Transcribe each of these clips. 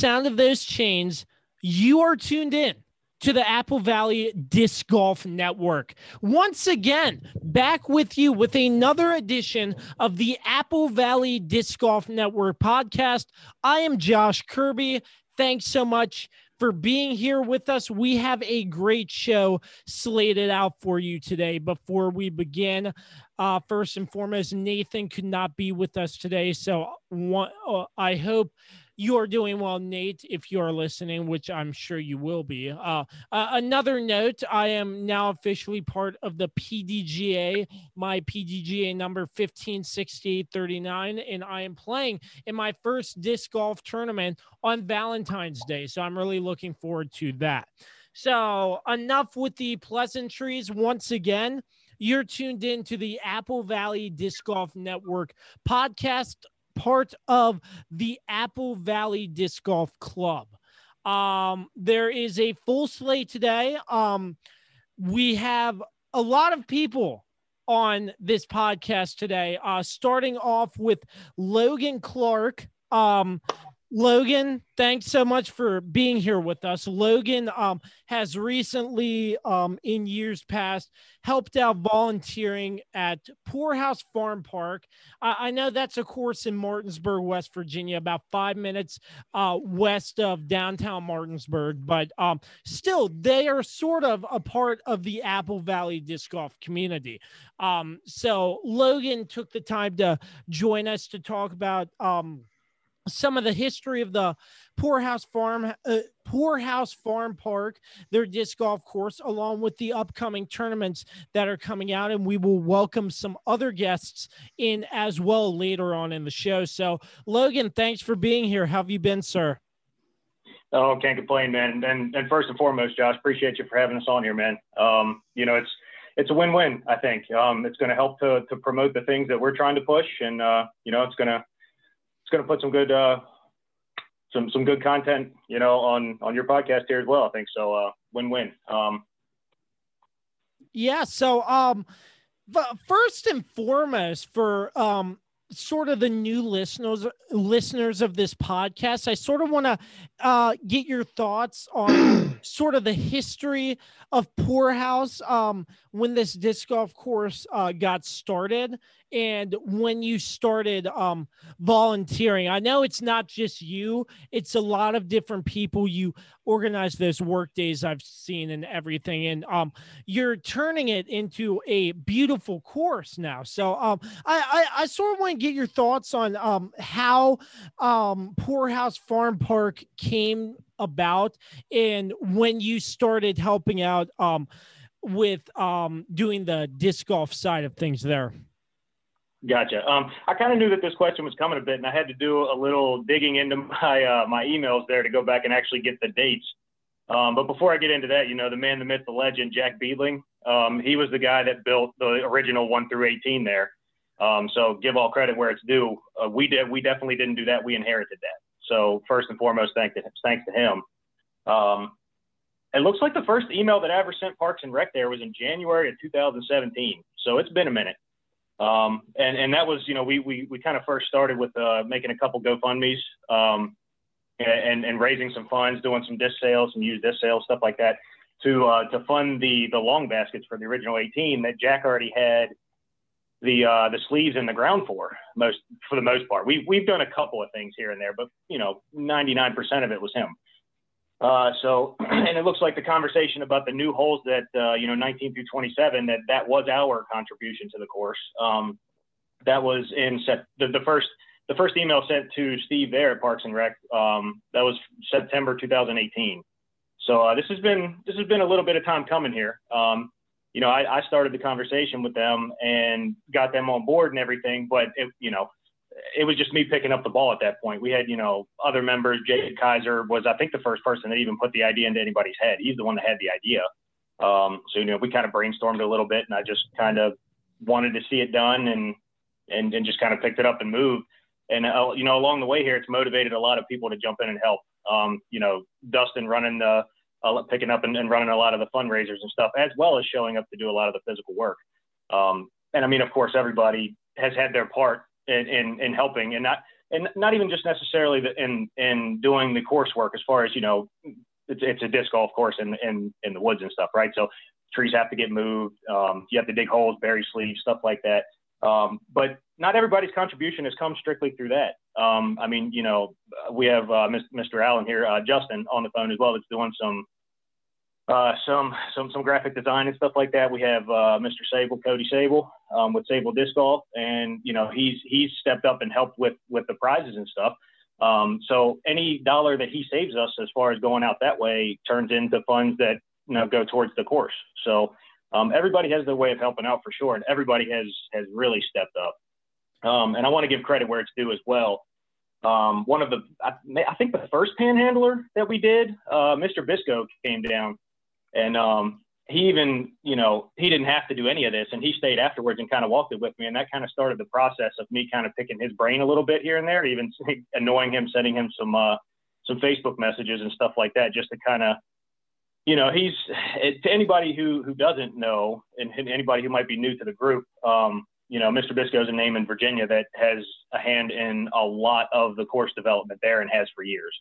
sound of those chains, you are tuned in to the Apple Valley Disc Golf Network. Once again, back with you with another edition of the Apple Valley Disc Golf Network podcast. I am Josh Kirby. Thanks so much for being here with us. We have a great show slated out for you today. Before we begin, uh, first and foremost, Nathan could not be with us today. So one, uh, I hope you are doing well, Nate, if you are listening, which I'm sure you will be. Uh, uh, another note I am now officially part of the PDGA, my PDGA number 156839, and I am playing in my first disc golf tournament on Valentine's Day. So I'm really looking forward to that. So, enough with the pleasantries. Once again, you're tuned in to the Apple Valley Disc Golf Network podcast part of the Apple Valley Disc Golf Club. Um, there is a full slate today. Um, we have a lot of people on this podcast today, uh, starting off with Logan Clark. Um, Logan, thanks so much for being here with us. Logan um, has recently, um, in years past, helped out volunteering at Poorhouse Farm Park. I know that's a course in Martinsburg, West Virginia, about five minutes uh, west of downtown Martinsburg, but um, still, they are sort of a part of the Apple Valley disc golf community. Um, so, Logan took the time to join us to talk about um, some of the history of the Poorhouse Farm uh, Poorhouse Farm Park, their disc golf course, along with the upcoming tournaments that are coming out, and we will welcome some other guests in as well later on in the show. So, Logan, thanks for being here. How have you been, sir? Oh, can't complain, man. And and first and foremost, Josh, appreciate you for having us on here, man. Um, you know, it's it's a win-win. I think um, it's going to help to to promote the things that we're trying to push, and uh, you know, it's going to it's going to put some good uh, some some good content, you know, on on your podcast here as well. I think so. Uh, win win. Um, yeah. So, um, first and foremost, for um, sort of the new listeners listeners of this podcast, I sort of want to uh, get your thoughts on sort of the history of Poorhouse um, when this disc golf course uh, got started and when you started um, volunteering. I know it's not just you; it's a lot of different people. You organize those work days I've seen and everything, and um, you're turning it into a beautiful course now. So um, I, I, I sort of want to get your thoughts on um, how um, Poorhouse Farm Park came about and when you started helping out um, with um, doing the disc golf side of things there. Gotcha. Um, I kind of knew that this question was coming a bit, and I had to do a little digging into my uh, my emails there to go back and actually get the dates. Um, but before I get into that, you know, the man, the myth, the legend, Jack Beedling, um, he was the guy that built the original one through 18 there. Um, so give all credit where it's due. Uh, we did, we definitely didn't do that. We inherited that. So first and foremost, thanks to, thanks to him. Um, it looks like the first email that I ever sent Parks and Rec there was in January of 2017. So it's been a minute. Um, and, and that was, you know, we, we, we kind of first started with uh, making a couple GoFundMe's um, and, and raising some funds, doing some disc sales, some used disc sales, stuff like that to, uh, to fund the, the long baskets for the original 18 that Jack already had the, uh, the sleeves in the ground for most, for the most part. We, we've done a couple of things here and there, but, you know, 99% of it was him. Uh, so, and it looks like the conversation about the new holes that, uh, you know, 19 through 27, that that was our contribution to the course. Um, that was in set, the, the first, the first email sent to Steve there at Parks and Rec. Um, that was September 2018. So uh, this has been, this has been a little bit of time coming here. Um, you know, I, I started the conversation with them and got them on board and everything, but it, you know, it was just me picking up the ball at that point. We had, you know, other members. Jake Kaiser was, I think, the first person that even put the idea into anybody's head. He's the one that had the idea. Um, so, you know, we kind of brainstormed a little bit and I just kind of wanted to see it done and, and, and just kind of picked it up and moved. And, uh, you know, along the way here, it's motivated a lot of people to jump in and help. Um, you know, Dustin running the, uh, picking up and, and, running a lot of the fundraisers and stuff, as well as showing up to do a lot of the physical work. Um, and I mean, of course, everybody has had their part in, in, in helping. And I, and not even just necessarily the, in in doing the coursework as far as you know, it's, it's a disc golf course in in in the woods and stuff, right? So trees have to get moved. Um, you have to dig holes, bury sleeves, stuff like that. Um, but not everybody's contribution has come strictly through that. Um, I mean, you know, we have uh, Mr. Allen here, uh, Justin, on the phone as well. That's doing some uh, some some some graphic design and stuff like that. We have uh, Mr. Sable, Cody Sable, um, with Sable Disc Golf, and you know he's he's stepped up and helped with with the prizes and stuff. Um, so any dollar that he saves us as far as going out that way turns into funds that you know go towards the course. So um, everybody has their way of helping out for sure, and everybody has has really stepped up. Um, and I want to give credit where it's due as well. Um, one of the, I, I, think the first panhandler that we did, uh, Mr. Bisco came down and um, he even, you know, he didn't have to do any of this, and he stayed afterwards and kind of walked it with me, and that kind of started the process of me kind of picking his brain a little bit here and there, even annoying him, sending him some uh, some Facebook messages and stuff like that, just to kind of, you know, he's to anybody who who doesn't know, and, and, anybody who might be new to the group, um, you know, Mr. Bisco is a name in Virginia that has a hand in a lot of the course development there and has for years.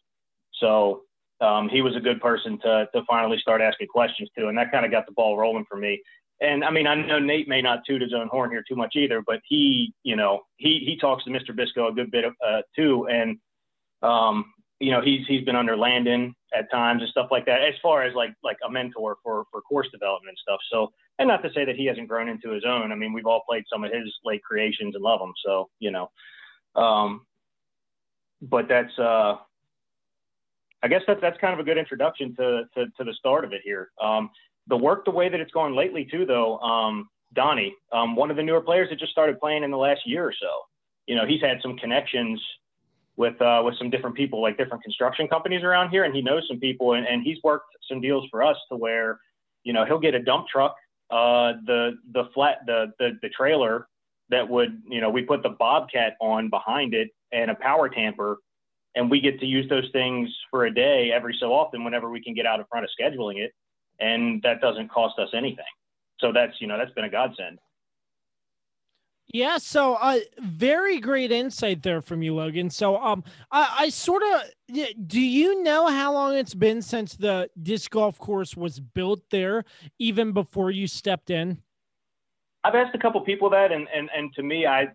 So um, he was a good person to to finally start asking questions to, and that kind of got the ball rolling for me. And I mean, I know Nate may not toot his own horn here too much either, but he, you know, he he talks to Mr. Bisco a good bit uh, too, and um, you know, he's he's been under Landon at times and stuff like that, as far as like like a mentor for for course development and stuff. So, and not to say that he hasn't grown into his own. I mean, we've all played some of his late creations and love them. So, you know, um, but that's uh I guess that's that's kind of a good introduction to to, to the start of it here. Um, the work, the way that it's gone lately too, though. Um, Donnie, um, one of the newer players that just started playing in the last year or so. You know, he's had some connections with uh, with some different people, like different construction companies around here, and he knows some people, and, and he's worked some deals for us to where, you know, he'll get a dump truck, uh, the the flat the, the the trailer that would, you know, we put the Bobcat on behind it and a power tamper and we get to use those things for a day every so often whenever we can get out in front of scheduling it and that doesn't cost us anything. So that's you know that's been a godsend yeah so uh very great insight there from you logan so um i, I sort of do you know how long it's been since the disc golf course was built there even before you stepped in I've asked a couple people that, and, and and to me, I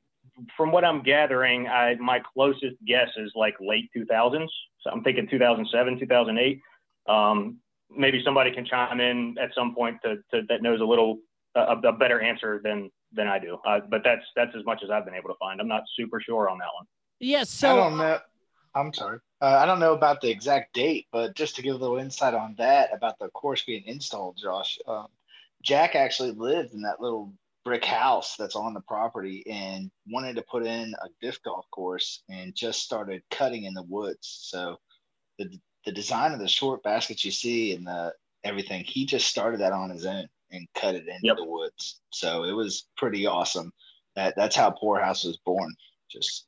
from what I'm gathering, I my closest guess is like late 2000s. So I'm thinking 2007, 2008. Um, maybe somebody can chime in at some point to, to that knows a little a, a, better answer than than I do. Uh, but that's that's as much as I've been able to find. I'm not super sure on that one. Yes. Yeah, so I don't know. I'm sorry. Uh, I don't know about the exact date, but just to give a little insight on that about the course being installed, Josh. Um, Jack actually lived in that little brick house that's on the property and wanted to put in a disc golf course and just started cutting in the woods. So the the design of the short baskets you see and the everything, he just started that on his own and cut it into yep. the woods. So it was pretty awesome. That that's how Poorhouse was born. Just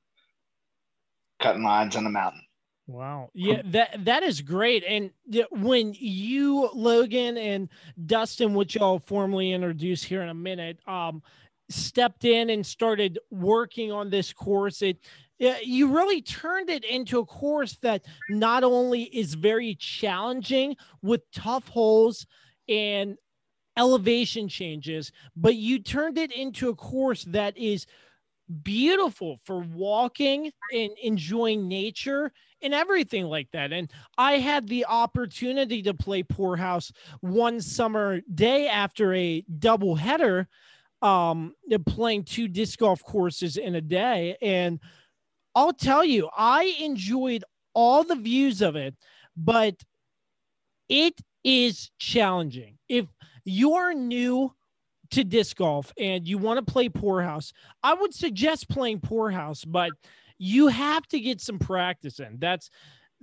cutting lines on the mountain. Wow. Yeah, that that is great. And when you, Logan and Dustin, which I'll formally introduce here in a minute, um, stepped in and started working on this course, it you really turned it into a course that not only is very challenging with tough holes and elevation changes, but you turned it into a course that is beautiful for walking and enjoying nature and everything like that. And I had the opportunity to play Poorhouse one summer day after a double header, um, playing two disc golf courses in a day. And I'll tell you, I enjoyed all the views of it, but it is challenging. If you're new to disc golf and you want to play Poorhouse, I would suggest playing Poorhouse, but you have to get some practice in. That's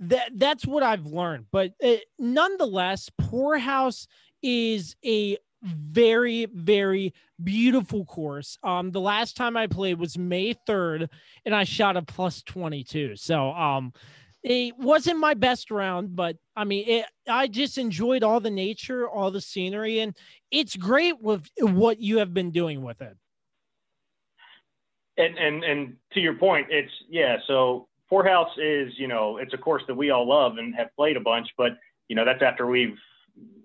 that that's what I've learned. But uh, nonetheless, Poorhouse is a very very beautiful course. Um the last time I played was May 3rd and I shot a plus 22. So um it wasn't my best round, but I mean, it, I just enjoyed all the nature, all the scenery, and it's great with what you have been doing with it. And and and to your point, it's yeah. So Poorhouse is, you know, it's a course that we all love and have played a bunch, but you know, that's after we've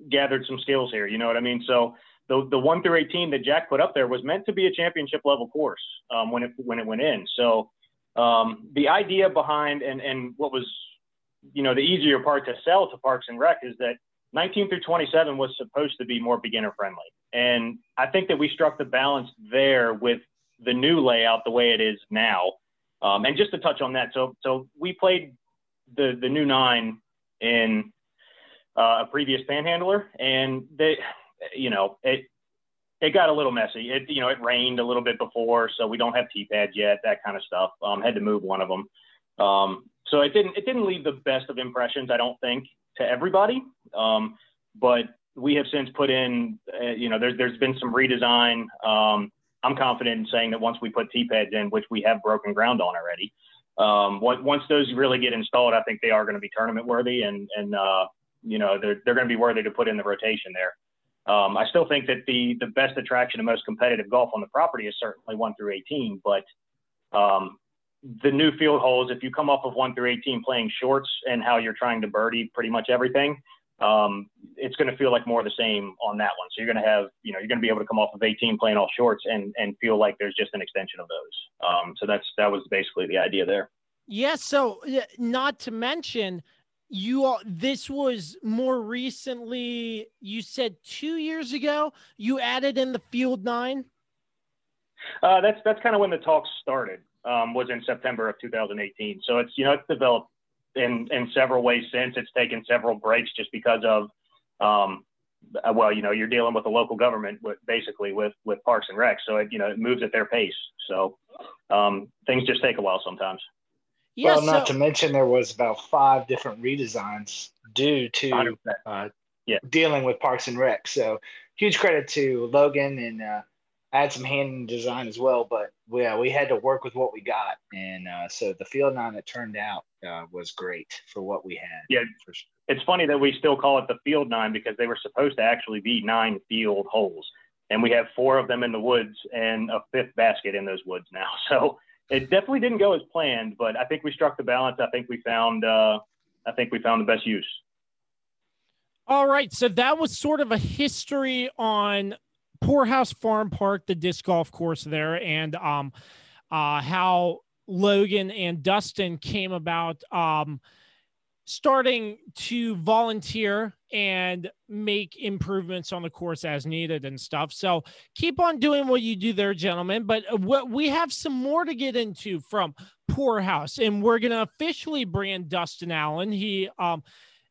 gathered some skills here. You know what I mean? So the the one through 18 that Jack put up there was meant to be a championship level course um, when it when it went in. So um, the idea behind and and what was you know the easier part to sell to Parks and Rec is that 19 through 27 was supposed to be more beginner friendly, and I think that we struck the balance there with the new layout the way it is now. Um, and just to touch on that, so so we played the the new nine in uh, a previous panhandler, and they, you know, it it got a little messy. It you know it rained a little bit before, so we don't have tee pads yet, that kind of stuff. Um, had to move one of them, um, so it didn't it didn't leave the best of impressions, I don't think, to everybody. Um, but we have since put in, uh, you know, there's there's been some redesign. Um, I'm confident in saying that once we put tee pads in, which we have broken ground on already, um, once those really get installed, I think they are going to be tournament worthy, and and uh, you know they're they're going to be worthy to put in the rotation there. Um, I still think that the the best attraction and most competitive golf on the property is certainly one through 18, but um, the new field holes, if you come off of one through 18 playing shorts and how you're trying to birdie pretty much everything, um, it's going to feel like more of the same on that one. So you're going to have, you know, you're going to be able to come off of 18 playing all shorts and and feel like there's just an extension of those. Um, so that's that was basically the idea there. Yes. Yeah, so not to mention you all this was more recently you said two years ago you added in the field nine? Uh, that's that's kind of when the talks started um, was in september of 2018 so it's you know it's developed in in several ways since. It's taken several breaks just because of um, uh, well you know you're dealing with a local government with basically with with parks and rec. So it you know it moves at their pace. So um, things just take a while sometimes yeah, well, not so, to mention there was about five different redesigns due to uh, yeah. dealing with Parks and Rec. So huge credit to Logan and uh, I had some hand in design as well. But yeah, we had to work with what we got, and uh, so the field nine that turned out uh, was great for what we had. Yeah, sure. it's funny that we still call it the field nine because they were supposed to actually be nine field holes, and we have four of them in the woods and a fifth basket in those woods now. So it definitely didn't go as planned, but I think we struck the balance. I think we found uh, I think we found the best use. All right, so that was sort of a history on Poorhouse Farm Park, the disc golf course there, and um, uh, how Logan and Dustin came about. Um, starting to volunteer and make improvements on the course as needed and stuff. So keep on doing what you do there, gentlemen. But what we have some more to get into from Poorhouse, and we're to officially brand Dustin Allen. He um,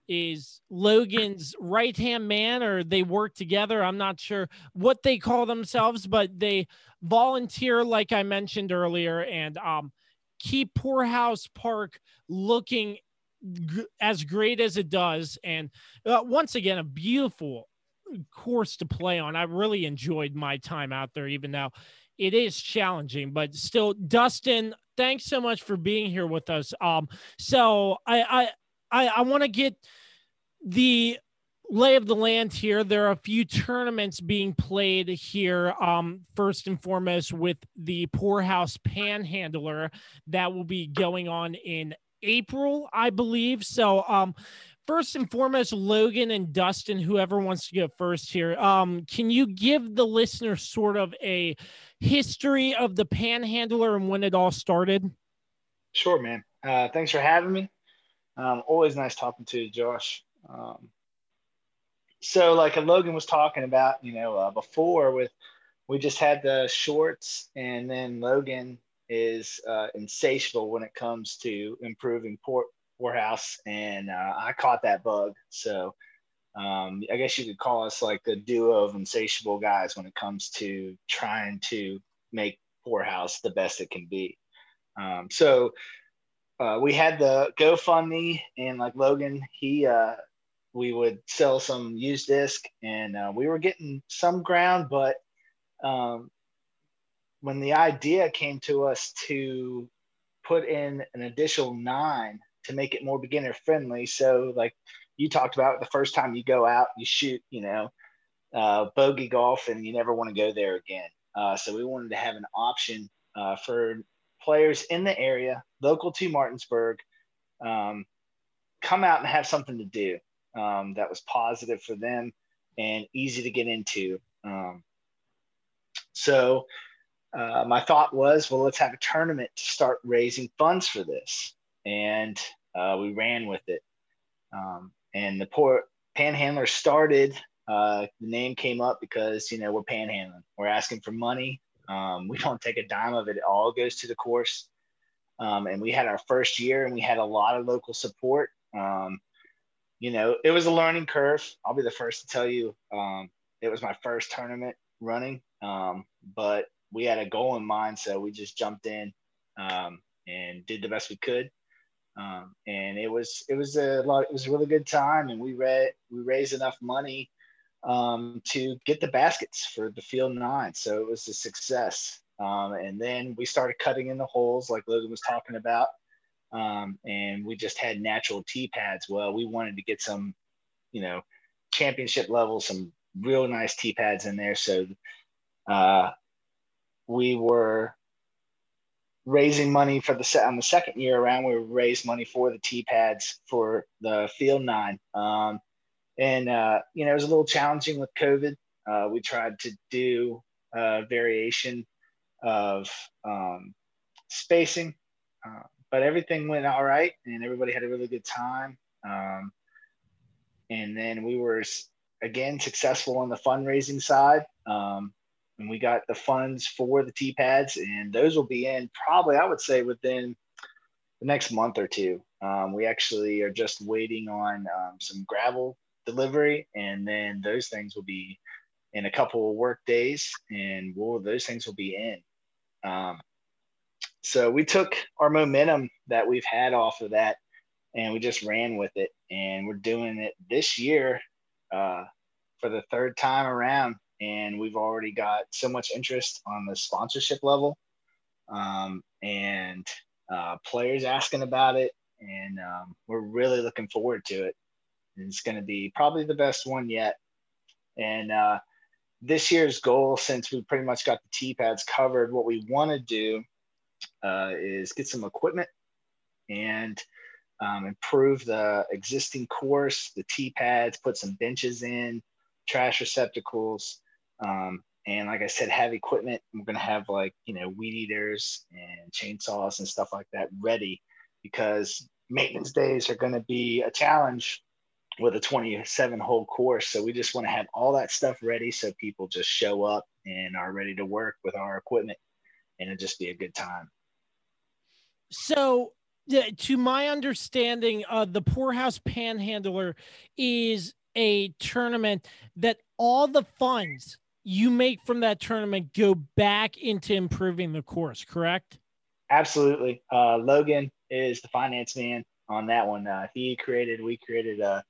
is Logan's right hand man, or they work together. I'm not sure what they call themselves, but they volunteer, like I mentioned earlier, and um, keep Poorhouse Park looking g- as great as it does. And uh, once again, a beautiful course to play on. I really enjoyed my time out there, even though it is challenging, but still, Dustin, thanks so much for being here with us. Um, so I, I, I, I want to get the lay of the land here. There are a few tournaments being played here. Um, first and foremost, with the Poorhouse Panhandler that will be going on in April, I believe. So, um, first and foremost, Logan and Dustin, whoever wants to go first here, um, can you give the listener sort of a history of the Panhandler and when it all started? Sure, man. Uh, thanks for having me. Um, always nice talking to you, Josh. Um, so, like Logan was talking about, you know, uh, before with we just had the shorts, and then Logan is uh, insatiable when it comes to improving port Poorhouse, and uh, I caught that bug. So um, I guess you could call us like a duo of insatiable guys when it comes to trying to make Poorhouse the best it can be. Um, so uh, we had the GoFundMe, and like Logan, he uh, we would sell some used disc, and uh, we were getting some ground, but um, when the idea came to us to put in an additional nine to make it more beginner friendly. So, like you talked about, the first time you go out, you shoot, you know, uh, bogey golf, and you never want to go there again. Uh, so we wanted to have an option uh, for players in the area, local to Martinsburg, um, come out and have something to do um, that was positive for them and easy to get into. Um, so uh, my thought was, well, let's have a tournament to start raising funds for this, and uh, we ran with it. Um, and the poor panhandler started. Uh, the name came up because you know we're panhandling. We're asking for money. Um, we don't take a dime of it. It all goes to the course. Um, and we had our first year, and we had a lot of local support. Um, you know, it was a learning curve. I'll be the first to tell you. Um, it was my first tournament running, um, but we had a goal in mind, so we just jumped in um, and did the best we could. Um, and it was it was a lot. It was a really good time, and we read we raised enough money um, to get the baskets for the field nine. So it was a success. Um, and then we started cutting in the holes, like Logan was talking about. Um, and we just had natural tee pads. Well, we wanted to get some, you know, championship level, some real nice tee pads in there. So uh, we were raising money for the set on the second year around. We raised money for the tee pads for the field nine. Um, and uh, you know, it was a little challenging with COVID. Uh, we tried to do a variation of um, spacing, uh, but everything went all right, and everybody had a really good time. Um, and then we were again successful on the fundraising side. Um, and we got the funds for the tee pads, and those will be in probably, I would say, within the next month or two. Um, we actually are just waiting on um, some gravel delivery, and then those things will be in a couple of work days, and we'll, those things will be in. Um, so we took our momentum that we've had off of that, and we just ran with it, and we're doing it this year uh, for the third time around and we've already got so much interest on the sponsorship level um, and uh, players asking about it and um, we're really looking forward to it. And it's going to be probably the best one yet. And uh, this year's goal since we pretty much got the tee pads covered what we want to do uh, is get some equipment and um, improve the existing course the tee pads put some benches in trash receptacles um, and like I said, have equipment. We're going to have like, you know, weed eaters and chainsaws and stuff like that ready because maintenance days are going to be a challenge with a 27 hole course. So we just want to have all that stuff ready so people just show up and are ready to work with our equipment and it just be a good time. So, to my understanding, uh, the Poorhouse Panhandler is a tournament that all the funds you make from that tournament go back into improving the course, correct? Absolutely. Uh, Logan is the finance man on that one. Uh, he created, we created a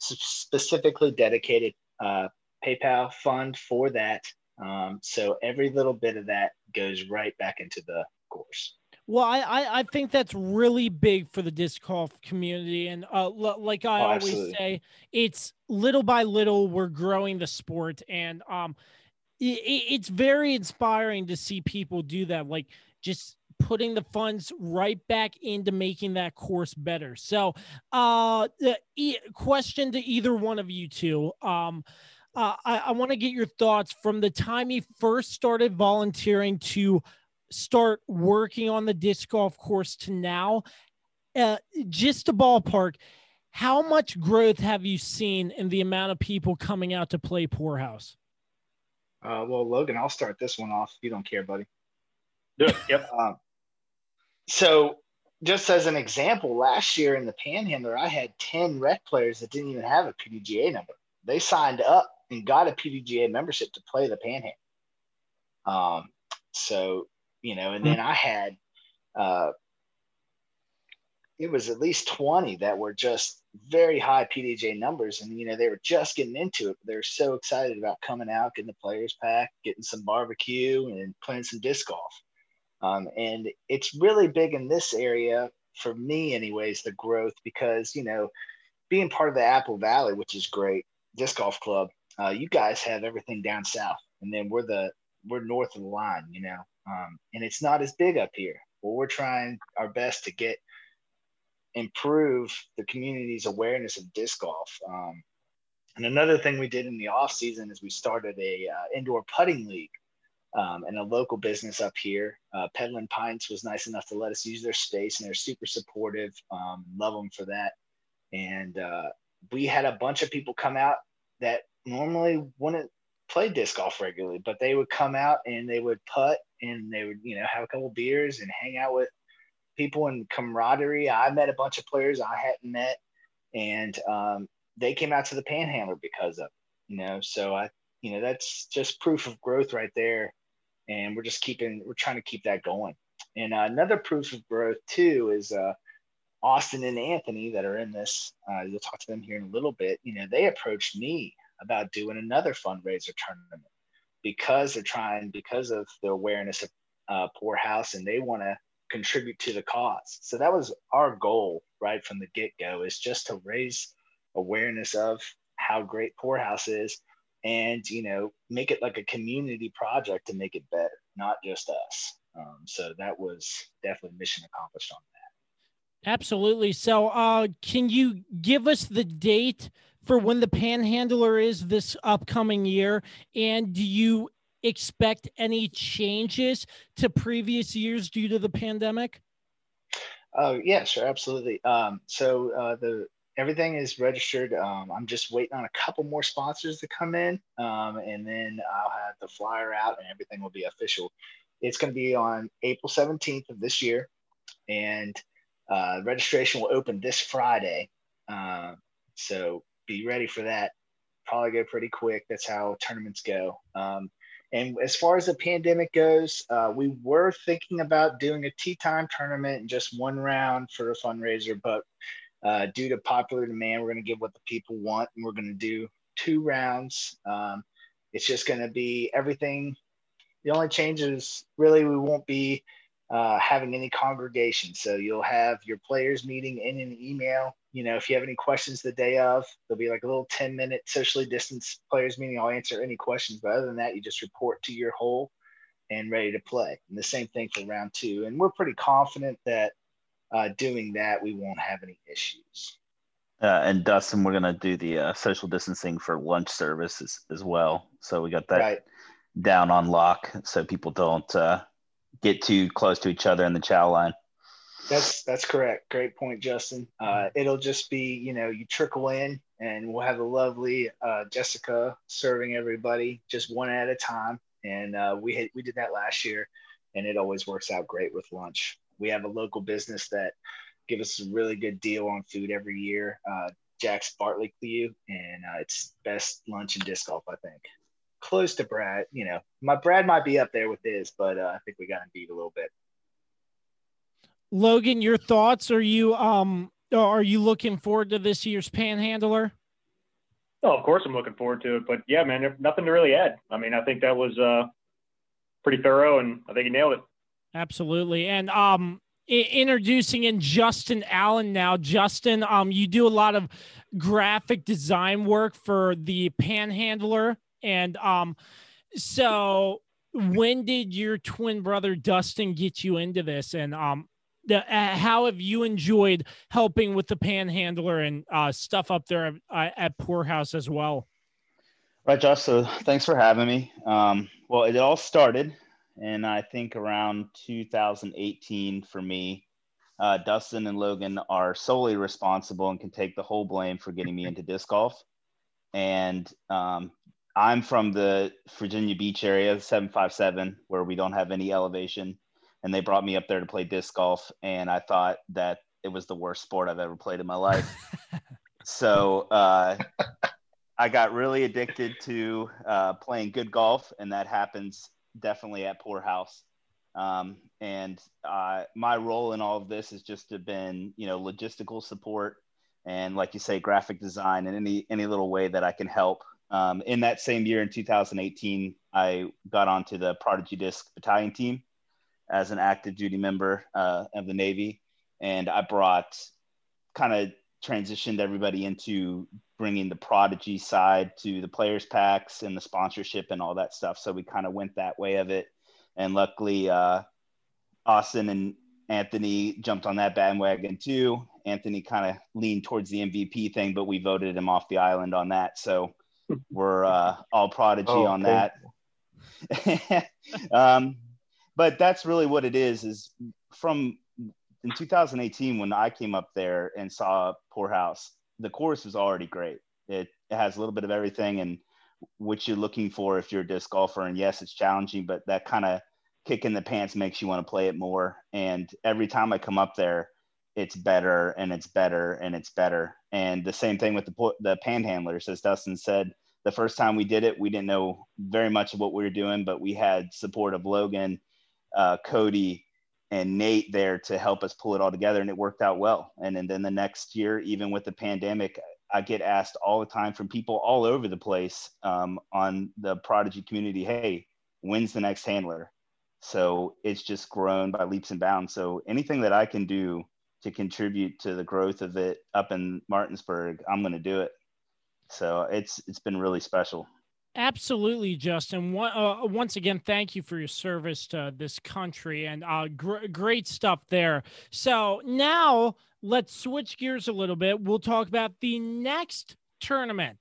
specifically dedicated uh, PayPal fund for that. Um, so every little bit of that goes right back into the course. Well, I, I, I think that's really big for the disc golf community, and uh, l- like I oh, always absolutely. say, it's little by little we're growing the sport, and um, it, it's very inspiring to see people do that, like just putting the funds right back into making that course better. So, uh, the e- question to either one of you two, um. Uh, I, I want to get your thoughts from the time he first started volunteering to start working on the disc golf course to now, uh, just a ballpark, how much growth have you seen in the amount of people coming out to play Poorhouse? Uh, well, Logan, I'll start this one off you don't care, buddy. Do it. Yep. Um, so, just as an example, last year in the Panhandler, I had 10 rec players that didn't even have a PDGA number. They signed up and got a PDGA membership to play the Panhandle. Um, so you know, and then I had, uh, it was at least 20 that were just very high PDGA numbers. And, you know, they were just getting into it. They were so excited about coming out, getting the players pack, getting some barbecue and playing some disc golf. Um, and it's really big in this area for me anyways, the growth, because, you know, being part of the Apple Valley, which is great, disc golf club, uh, you guys have everything down south and then we're the, we're north of the line, you know, um, and it's not as big up here. well, we're trying our best to get improve the community's awareness of disc golf. Um, and another thing we did in the off season is we started a uh, indoor putting league um, and a local business up here. Uh, Pedlin Pints was nice enough to let us use their space, and they're super supportive. Um, love them for that. And uh, we had a bunch of people come out that normally wouldn't play disc golf regularly, but they would come out and they would putt and they would, you know, have a couple beers and hang out with people in camaraderie. I met a bunch of players I hadn't met, and um, they came out to the Panhandler because of, you know. So I, you know, that's just proof of growth right there, and we're just keeping, we're trying to keep that going. And uh, another proof of growth too is uh, Austin and Anthony that are in this. Uh, you'll talk to them here in a little bit. You know, they approached me about doing another fundraiser tournament because they're trying because of the awareness of uh, Poorhouse and they want to contribute to the cause. So that was our goal right from the get go is just to raise awareness of how great Poorhouse is and you know make it like a community project to make it better, not just us. Um, so that was definitely mission accomplished on that. Absolutely. So, uh, can you give us the date for when the Panhandler is this upcoming year? And do you expect any changes to previous years due to the pandemic? Oh yeah, sure, absolutely. Um, so uh, the everything is registered. Um, I'm just waiting on a couple more sponsors to come in, um, and then I'll have the flyer out, and everything will be official. It's going to be on April 17th of this year, and uh, registration will open this Friday. Uh, so be ready for that. Probably go pretty quick. That's how tournaments go. Um, and as far as the pandemic goes, uh, we were thinking about doing a tee time tournament and just one round for a fundraiser, but uh, due to popular demand, we're going to give what the people want, and we're going to do two rounds. Um, it's just going to be everything. The only change is really we won't be uh, having any congregation. So you'll have your players meeting in an email. You know, if you have any questions the day of, there'll be like a little 10 minute socially distanced players meeting. I'll answer any questions. But other than that, you just report to your hole and ready to play. And the same thing for round two. And we're pretty confident that uh, doing that, we won't have any issues. Uh, and Dustin, we're going to do the uh, social distancing for lunch service as, as, well. So we got that right. down on lock so people don't uh, get too close to each other in the chow line. That's that's correct. Great point, Justin. Uh, it'll just be you know you trickle in, and we'll have a lovely uh, Jessica serving everybody just one at a time. And uh, we had, we did that last year, and it always works out great with lunch. We have a local business that give us a really good deal on food every year. Uh, Jack's Bartley you, and uh, it's best lunch in disc golf, I think close to Brad. You know, my Brad might be up there with his, but uh, I think we got him beat a little bit. Logan, your thoughts? Are you um are you looking forward to this year's Panhandler? Oh, of course I'm looking forward to it. But yeah, man, nothing to really add. I mean, I think that was uh, pretty thorough, and I think he nailed it. Absolutely. And um, introducing in Justin Allen now. Justin, um, you do a lot of graphic design work for the Panhandler. And um, so when did your twin brother Dustin get you into this? And um, the, uh, how have you enjoyed helping with the panhandler and uh, stuff up there at, at Poorhouse as well? Right, Josh. So thanks for having me. Um, well, it all started, and I think around 2018 for me. Uh, Dustin and Logan are solely responsible and can take the whole blame for getting me into disc golf. And um, I'm from the Virginia Beach area, 757, where we don't have any elevation. And they brought me up there to play disc golf. And I thought that it was the worst sport I've ever played in my life. so uh, I got really addicted to uh, playing good golf. And that happens definitely at Poorhouse. Um, and uh, my role in all of this has just been, you know, logistical support and, like you say, graphic design and any any little way that I can help um, in that same year, in 2018, I got onto the Prodigy Disc Battalion team as an active duty member uh, of the Navy, and I brought kind of transitioned everybody into bringing the Prodigy side to the players packs and the sponsorship and all that stuff. So we kind of went that way of it, and luckily, uh, Austin and Anthony jumped on that bandwagon too. Anthony kind of leaned towards the MVP thing, but we voted him off the island on that. So we're uh, all prodigy oh, on that. um, but that's really what it is. Is from in 2018 when I came up there and saw Poorhouse, the course was already great. It, it has a little bit of everything and what you're looking for if you're a disc golfer. And yes, it's challenging, but that kind of kick in the pants makes you want to play it more. And every time I come up there, it's better and it's better and it's better. And the same thing with the the panhandlers, as Dustin said, the first time we did it, we didn't know very much of what we were doing, but we had support of Logan, uh, Cody, and Nate there to help us pull it all together, and it worked out well. And, and then the next year, even with the pandemic, I get asked all the time from people all over the place um, on the Prodigy community, "Hey, when's the next handler?" So it's just grown by leaps and bounds. So anything that I can do to contribute to the growth of it up in Martinsburg, I'm going to do it. So it's it's been really special. Absolutely, Justin. Uh, once again, thank you for your service to this country and uh, gr- great stuff there. So now let's switch gears a little bit. We'll talk about the next tournament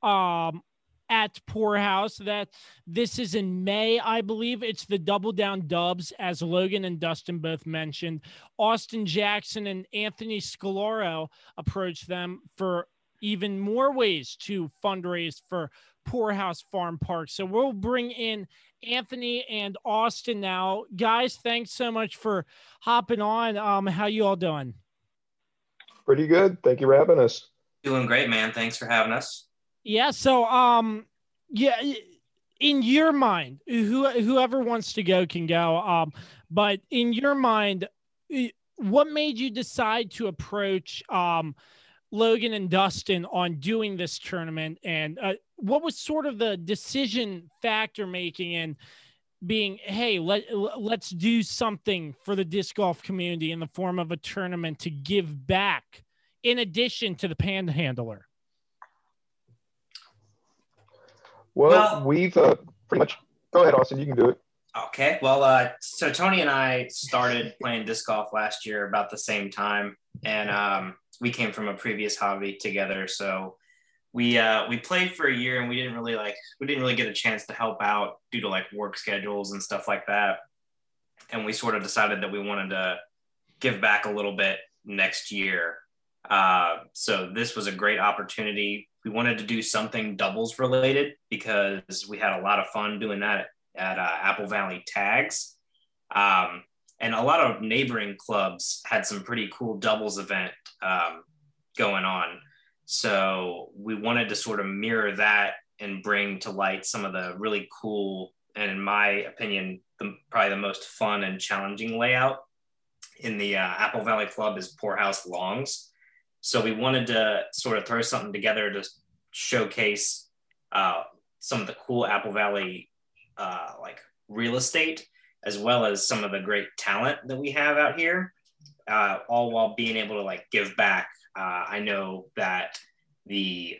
um, at Poorhouse. That this is in May, I believe. It's the Double Down Dubs, as Logan and Dustin both mentioned. Austin Jackson and Anthony Scolaro approached them for even more ways to fundraise for Poorhouse Farm Park. So we'll bring in Anthony and Austin now. Guys, thanks so much for hopping on. Um, how you all doing? Pretty good. Thank you for having us. Doing great, man. Thanks for having us. Yeah. So, um, yeah, in your mind, who whoever wants to go can go. Um, but in your mind, what made you decide to approach um Logan and Dustin on doing this tournament, and uh, what was sort of the decision factor making and being, hey, let let's do something for the disc golf community in the form of a tournament to give back, in addition to the panhandler. Well, well we've uh, pretty much. Go ahead, Austin. You can do it. Okay. Well, uh, so Tony and I started playing disc golf last year about the same time, and um, we came from a previous hobby together. So we uh, we played for a year and we didn't really like we didn't really get a chance to help out due to like work schedules and stuff like that. And we sort of decided that we wanted to give back a little bit next year. Uh, so this was a great opportunity. We wanted to do something doubles related because we had a lot of fun doing that at, uh, Apple Valley Tags. Um, and a lot of neighboring clubs had some pretty cool doubles event um, going on. So we wanted to sort of mirror that and bring to light some of the really cool and, in my opinion, the, probably the most fun and challenging layout in the uh, Apple Valley Club is Poorhouse Longs. So we wanted to sort of throw something together to showcase uh, some of the cool Apple Valley uh, like real estate as well as some of the great talent that we have out here, uh, all while being able to like give back. Uh, I know that the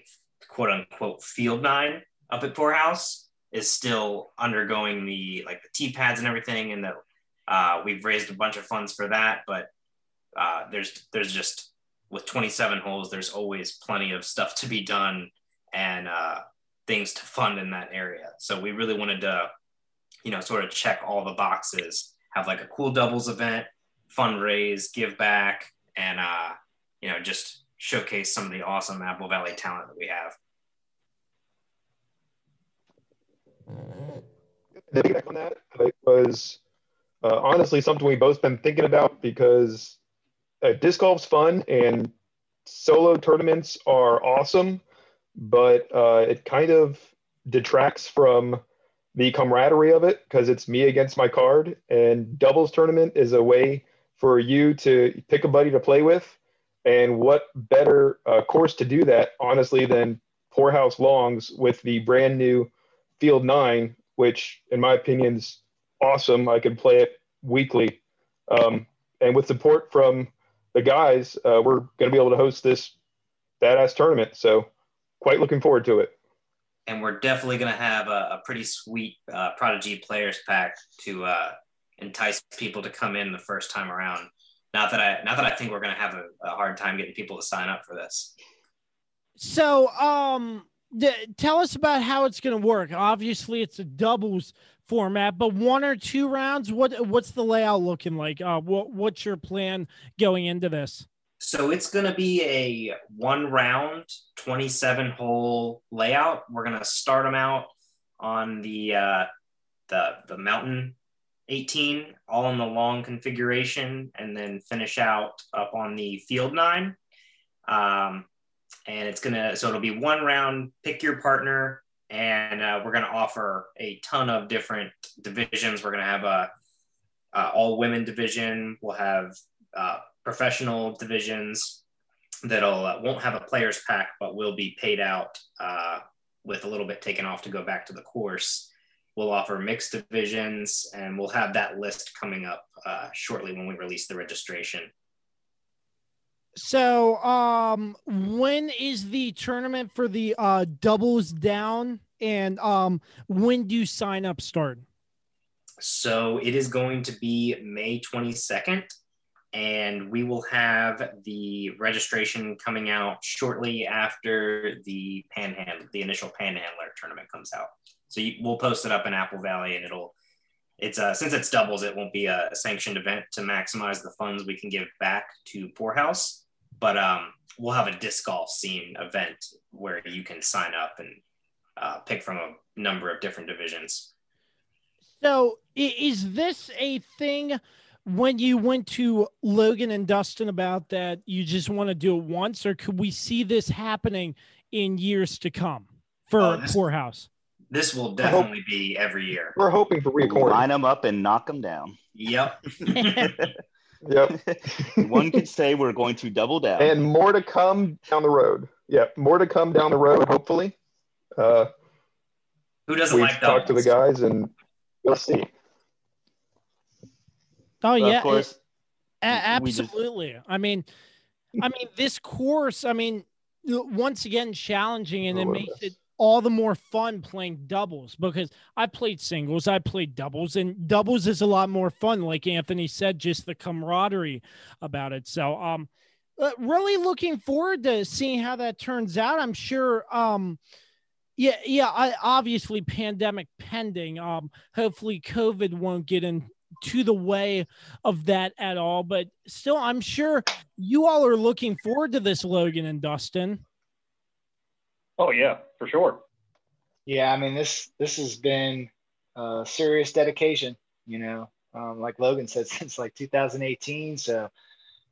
quote unquote field nine up at Poorhouse is still undergoing the like the T pads and everything, and that uh, we've raised a bunch of funds for that. But uh, there's there's just with 27 holes, there's always plenty of stuff to be done and uh, things to fund in that area. So we really wanted to you know, sort of check all the boxes, have like a cool doubles event, fundraise, give back, and, uh, you know, just showcase some of the awesome Apple Valley talent that we have. The feedback on that was uh, honestly something we both been thinking about because uh, disc golf's fun and solo tournaments are awesome, but uh, it kind of detracts from the camaraderie of it because it's me against my card. And doubles tournament is a way for you to pick a buddy to play with. And what better uh, course to do that honestly than poorhouse longs with the brand new field nine which in my opinion is awesome. I could play it weekly. Um, and with support from the guys uh, we're going to be able to host this badass tournament. So quite looking forward to it and we're definitely going to have a, a, pretty sweet uh, Prodigy players pack to uh, entice people to come in the first time around. Not that I not that I think we're going to have a, a hard time getting people to sign up for this. So, um, tell us about how it's going to work. Obviously, it's a doubles format, but one or two rounds. What what's the layout looking like? Uh, what what's your plan going into this? So it's going to be a one round, 27 hole layout. We're going to start them out on the uh, the the mountain 18, all in the long configuration, and then finish out up on the field nine. Um, and it's gonna so it'll be one round. Pick your partner, and uh, we're gonna offer a ton of different divisions. We're gonna have a, a all women division. We'll have uh, professional divisions that'll uh, won't have a players pack, but will be paid out uh, with a little bit taken off to go back to the course. We'll offer mixed divisions, and we'll have that list coming up uh, shortly when we release the registration. So, um, when is the tournament for the uh, doubles down, and um, when do sign up start? So it is going to be May 22nd and we will have the registration coming out shortly after the panhandle the initial panhandler tournament comes out. So you, we'll post it up in apple valley and it'll it's uh, since it's doubles it won't be a sanctioned event to maximize the funds we can give back to poorhouse but um, we'll have a disc golf scene event where you can sign up and uh, pick from a number of different divisions. So is this a thing when you went to Logan and Dustin about that, you just want to do it once, or could we see this happening in years to come for oh, this, Poorhouse? This will definitely be every year. We're hoping for reoccurring. Line them up and knock them down. Yep. yep. One could say we're going to double down. And more to come down the road. Yep. More to come down the road, hopefully. Uh, Who doesn't we've like talked to the guys and we'll see. Oh yeah, of course. It, absolutely. Just... I mean, I mean this course. I mean, once again challenging, and it makes it all the more fun playing doubles because I played singles, I played doubles, and doubles is a lot more fun. Like Anthony said, just the camaraderie about it. So, um, uh, really looking forward to seeing how that turns out. I'm sure. Um, yeah, yeah. I, obviously, pandemic pending. Um, hopefully, COVID won't get in to the way of that at all. But still, I'm sure you all are looking forward to this, Logan and Dustin. Oh yeah, for sure. Yeah, I mean this this has been a serious dedication. You know, um, like Logan said, since like 2018. So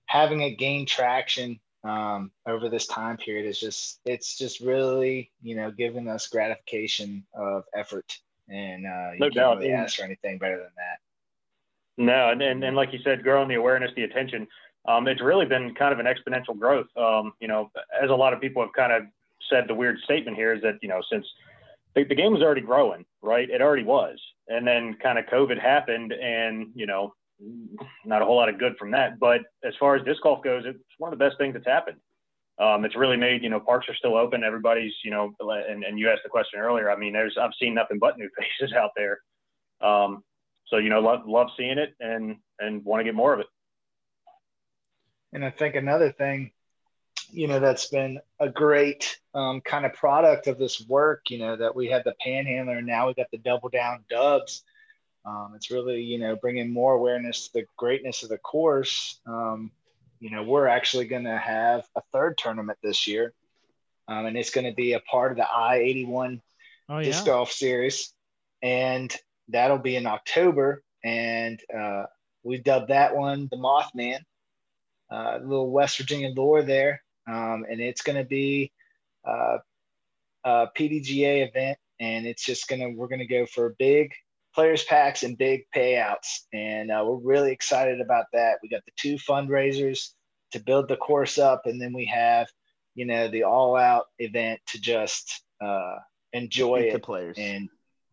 having it gain traction um, over this time period is just it's just really you know giving us gratification of effort and uh, you no can't doubt. really ask for anything better than that. No, and, and, and like you said, growing the awareness, the attention, um, it's really been kind of an exponential growth. Um, you know, as a lot of people have kind of said, the weird statement here is that, you know, since the, the game was already growing, right? It already was. And then kind of COVID happened and, you know, not a whole lot of good from that. But as far as disc golf goes, it's one of the best things that's happened. Um, it's really made, you know, parks are still open. Everybody's, you know, and, and you asked the question earlier. I mean, there's, I've seen nothing but new faces out there. Um, so you know love love seeing it and and want to get more of it. And i think another thing you know that's been a great um, kind of product of this work you know that we had the panhandler and now we got the double down dubs um, it's really you know bringing more awareness to the greatness of the course. Um, you know we're actually going to have a third tournament this year um, and it's going to be a part of the i-81 oh, yeah. disc golf series. And that'll be in October, and uh, we dubbed that one the Mothman. Uh, a little West Virginia lore there, um, and it's going to be uh, a PDGA event, and it's just gonna we're gonna go for big players packs and big payouts, and uh, we're really excited about that. We got the two fundraisers to build the course up, and then we have you know the all out event to just uh, enjoy it the players and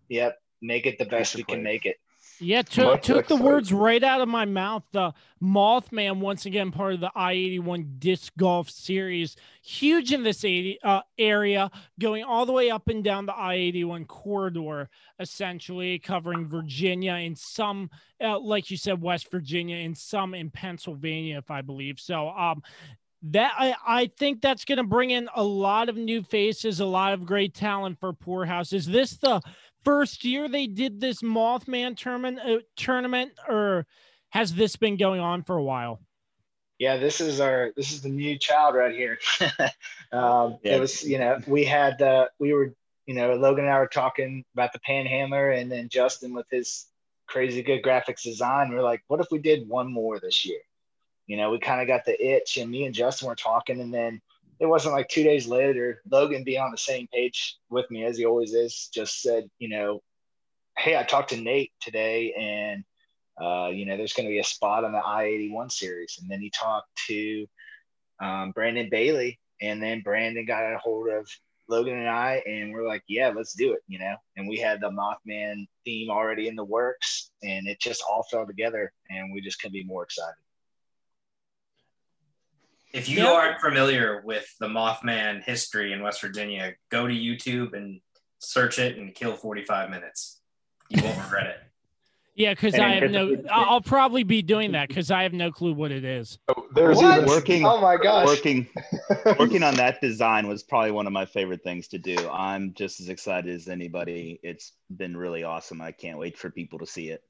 yep make it the best we can make it. Yeah, took, took the words right out of my mouth. The Mothman, once again, part of the I 81 disc golf series, huge in this 80, uh, area, going all the way up and down the I 81 corridor, essentially covering Virginia and some, uh, like you said, West Virginia and some in Pennsylvania, if I believe. So, um, that I, I think that's going to bring in a lot of new faces, a lot of great talent for Poorhouse. Is this the first year they did this Mothman tournament, uh, tournament, or has this been going on for a while? Yeah, this is our this is the new child right here. um, yeah. It was you know we had uh, we were you know Logan and I were talking about the Panhandler, and then Justin with his crazy good graphics design. We we're like, what if we did one more this year? You know, we kind of got the itch, and me and Justin were talking, and then it wasn't like two days later, Logan being on the same page with me as he always is, just said, you know, hey, I talked to Nate today and, uh, you know, there's going to be a spot on the I 81 series. And then he talked to um, Brandon Bailey, and then Brandon got a hold of Logan and I, and we're like, yeah, let's do it, you know. And we had the Mothman theme already in the works, and it just all fell together, and we just couldn't be more excited. If you aren't familiar with the Mothman history in West Virginia, go to YouTube and search it and kill 45 minutes. You won't regret it. Yeah, because I have no. I'll probably be doing that because I have no clue what it is. Oh, there's what? even working. Oh my gosh! Working, working on that design was probably one of my favorite things to do. I'm just as excited as anybody. It's been really awesome. I can't wait for people to see it.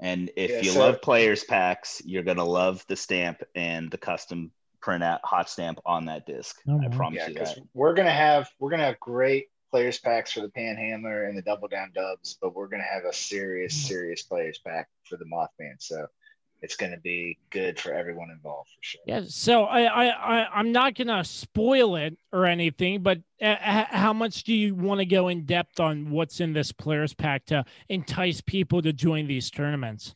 And if yeah, you so, love players packs, you're gonna love the stamp and the custom print out hot stamp on that disc. Oh, I promise yeah, you that. We're gonna have we're gonna have great players packs for the Panhandler and the Double Down Dubs, but we're gonna have a serious mm. serious players pack for the Mothman. So it's going to be good for everyone involved for sure. Yeah. So I, I, I am not going to spoil it or anything, but uh, how much do you want to go in depth on what's in this players pack to entice people to join these tournaments?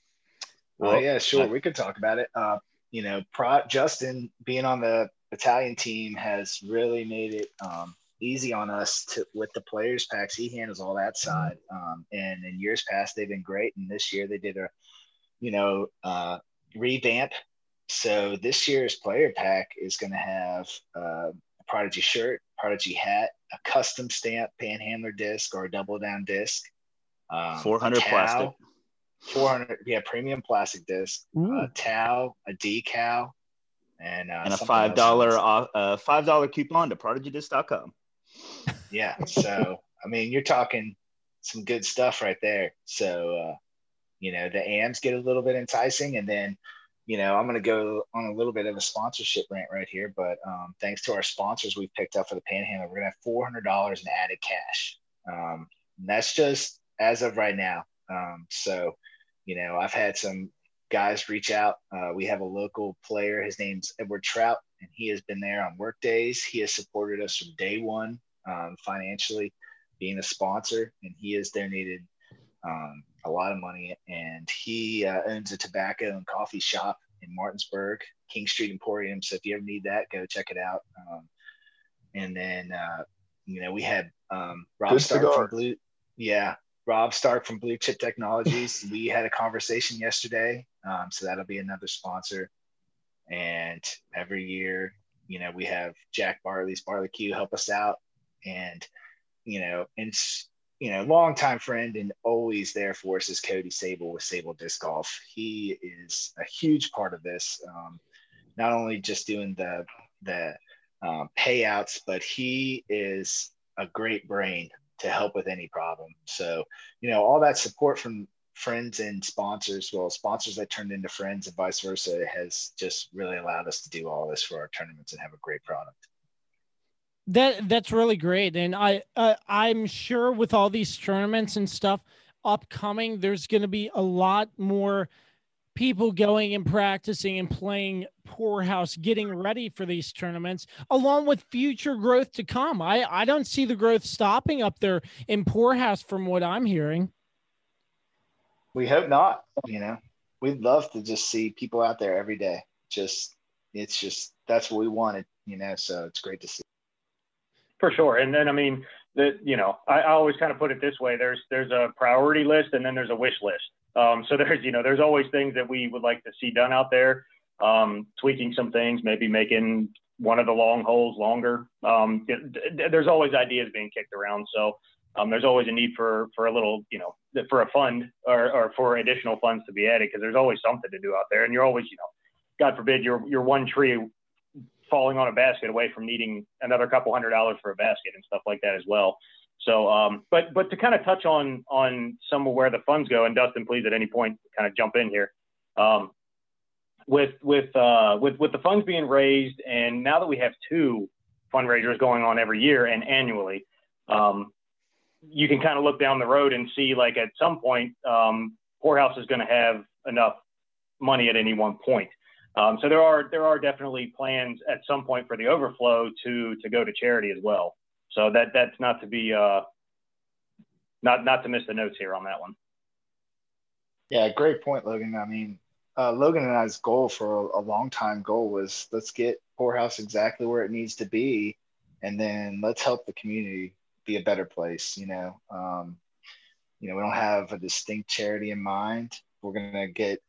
Well, yeah, sure. we could talk about it. Uh, you know, Pro, Justin being on the Italian team has really made it um, easy on us to with the players packs. He handles all that side, um, and in years past they've been great. And this year they did a, you know, uh, revamp. So this year's player pack is going to have uh, a Prodigy shirt, Prodigy hat, a custom stamp panhandler disc or a double down disc, um, 400 plastic 400 yeah premium plastic disc a towel a decal and uh, and a five dollar uh, five dollar coupon to prodigydisc.com yeah so i mean you're talking some good stuff right there. So uh, you know the ams get a little bit enticing and then you know i'm going to go on a little bit of a sponsorship rant right here but um, thanks to our sponsors we've picked up for the panhandle we're going to have $400 in added cash. Um, that's just as of right now. Um, so you know, I've had some guys reach out. Uh, we have a local player. His name's Edward Trout, and he has been there on work days. He has supported us from day one um, financially, being a sponsor, and he has donated um, a lot of money. And he uh, owns a tobacco and coffee shop in Martinsburg, King Street Emporium. So if you ever need that, go check it out. Um, and then, uh, you know, we had um, Rob Stark from Blue. Yeah, Rob Stark from Blue Chip Technologies. we had a conversation yesterday, um, so that'll be another sponsor. And every year, you know, we have Jack Barley's Barbecue help us out, and you know, and you know, longtime friend and always there for us is Cody Sable with Sable Disc Golf. He is a huge part of this. Um, not only just doing the the um, payouts, but he is a great brain to help with any problem. So, you know, all that support from friends and sponsors, well, sponsors that turned into friends and vice versa, has just really allowed us to do all this for our tournaments and have a great product. That that's really great, and I uh, I'm sure with all these tournaments and stuff upcoming, there's going to be a lot more people going and practicing and playing poorhouse getting ready for these tournaments along with future growth to come. I i don't see the growth stopping up there in poorhouse from what i'm hearing. We hope not you know. We'd love to just see people out there every day. Just it's just that's what we wanted you know so it's great to see. For sure. And then i mean that you know I, I always kind of put it this way. There's there's a priority list and then there's a wish list Um, so there's, you know, there's always things that we would like to see done out there. Um, tweaking some things, maybe making one of the long holes longer. Um, there's always ideas being kicked around. So um, there's always a need for for a little, you know, for a fund or, or for additional funds to be added because there's always something to do out there, and you're always, you know, God forbid, you're you're one tree falling on a basket away from needing another couple hundred dollars for a basket and stuff like that as well. So, um, but but to kind of touch on on some of where the funds go, and Dustin, please at any point kind of jump in here. Um, with with uh, with with the funds being raised, and now that we have two fundraisers going on every year and annually, um, you can kind of look down the road and see like at some point, um, Poorhouse is going to have enough money at any one point. Um, so there are there are definitely plans at some point for the overflow to to go to charity as well. So that that's not to be uh, not not to miss the notes here on that one. Yeah, great point, Logan. I mean, uh, Logan and I's goal for a, a long time goal was let's get Poorhouse exactly where it needs to be, and then let's help the community be a better place. You know, um, you know, we don't have a distinct charity in mind. We're gonna get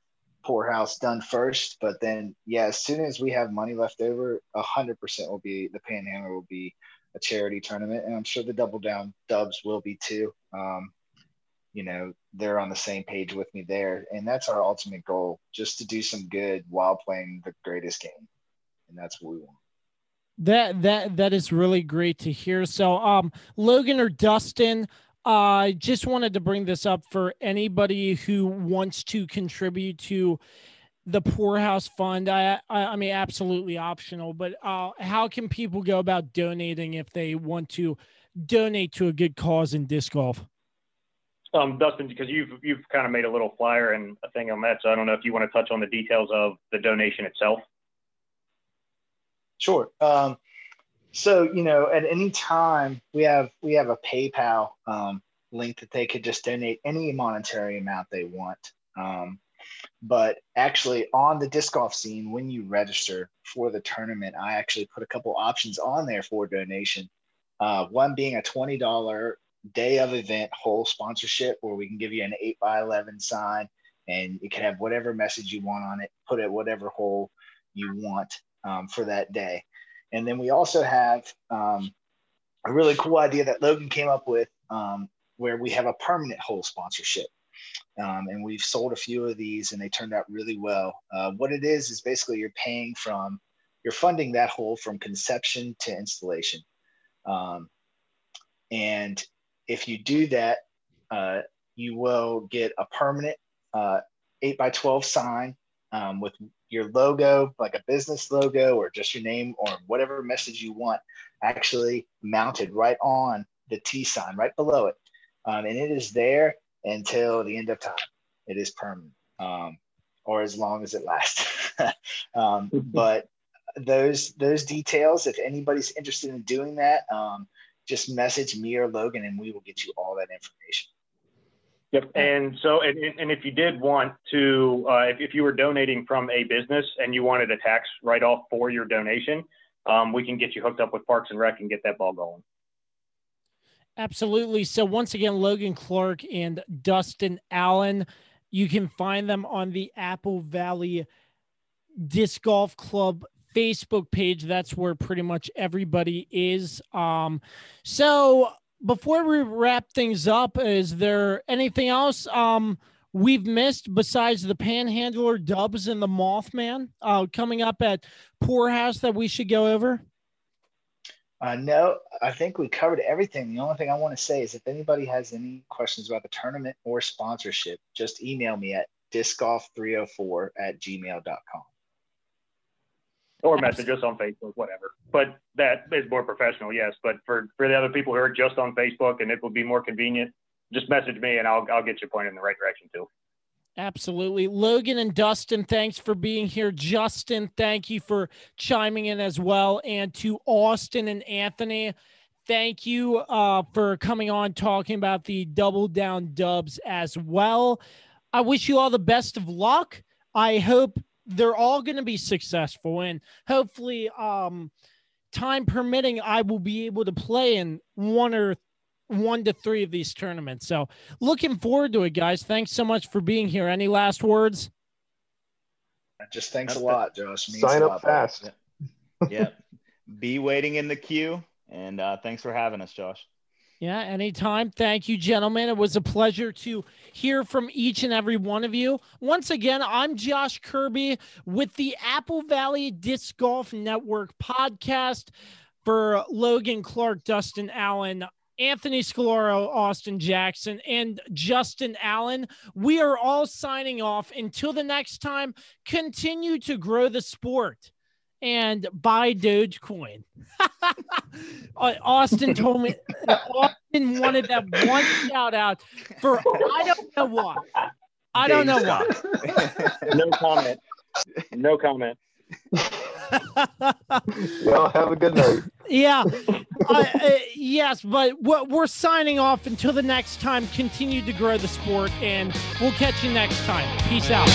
poorhouse done first, but then yeah, as soon as we have money left over, hundred percent will be the Panhandler will be a charity tournament, and I'm sure the Double Down Dubs will be too. Um, you know, they're on the same page with me there, and that's our ultimate goal: just to do some good while playing the greatest game, and that's what we want. That that that is really great to hear. So, um, Logan or Dustin, I uh, just wanted to bring this up for anybody who wants to contribute to the Poorhouse Fund. I, I, I mean, absolutely optional, but uh, how can people go about donating if they want to donate to a good cause in disc golf? Um, Dustin, because you've you've kind of made a little flyer and a thing on that, so I don't know if you want to touch on the details of the donation itself. Sure. Um, so you know at any time we have we have a paypal um, link that they could just donate any monetary amount they want um, but actually on the disc golf scene when you register for the tournament i actually put a couple options on there for donation uh, one being a $20 day of event hole sponsorship where we can give you an 8 by 11 sign and you can have whatever message you want on it put it whatever hole you want um, for that day and then we also have um, a really cool idea that Logan came up with um, where we have a permanent hole sponsorship. Um, and we've sold a few of these and they turned out really well. Uh, what it is is basically you're paying from, you're funding that hole from conception to installation. Um, and if you do that, uh, you will get a permanent uh, 8 by 12 sign um, with your logo, like a business logo or just your name or whatever message you want, actually mounted right on the tee sign, right below it. Um, and it is there until the end of time. It is permanent, um, or as long as it lasts. um, but those those details, if anybody's interested in doing that, um, just message me or Logan, and we will get you all that information. Yep. And so, and, and if you did want to, uh, if, if you were donating from a business and you wanted a tax write off for your donation, um, we can get you hooked up with Parks and Rec and get that ball going. Absolutely. So, once again, Logan Clark and Dustin Allen, you can find them on the Apple Valley Disc Golf Club Facebook page. That's where pretty much everybody is. Um, so, before we wrap things up, is there anything else um, we've missed besides the Panhandler Dubs and the Mothman uh, coming up at Poorhouse that we should go over? Uh, no, I think we covered everything. The only thing I want to say is if anybody has any questions about the tournament or sponsorship, just email me at discgolf304 at gmail.com or message us on Facebook, whatever. But that is more professional, yes. But for for the other people who are just on Facebook and it will be more convenient, just message me and I'll I'll get you pointed in the right direction too. Absolutely. Logan and Dustin, thanks for being here. Justin, thank you for chiming in as well. And to Austin and Anthony, thank you uh, for coming on talking about the double down dubs as well. I wish you all the best of luck. I hope they're all going to be successful and hopefully um time permitting i will be able to play in one or one to three of these tournaments. So looking forward to it, guys. Thanks so much for being here. Any last words? Just thanks a lot, Josh. Means Sign a up lot. fast. yeah. Be waiting in the queue. And uh, thanks for having us, Josh. Yeah, anytime. Thank you, gentlemen. It was a pleasure to hear from each and every one of you. Once again, I'm Josh Kirby with the Apple Valley Disc Golf Network podcast for Logan Clark, Dustin Allen, Anthony Scolaro, Austin Jackson, and Justin Allen. We are all signing off. Until the next time, continue to grow the sport and buy Dogecoin. Uh, Austin told me Austin wanted that one shout out for I don't know what. I don't know what. No comment. No comment. Y'all have a good night. Yeah. Uh, uh, yes, but what we're signing off until the next time. Continue to grow the sport, and we'll catch you next time. Peace out.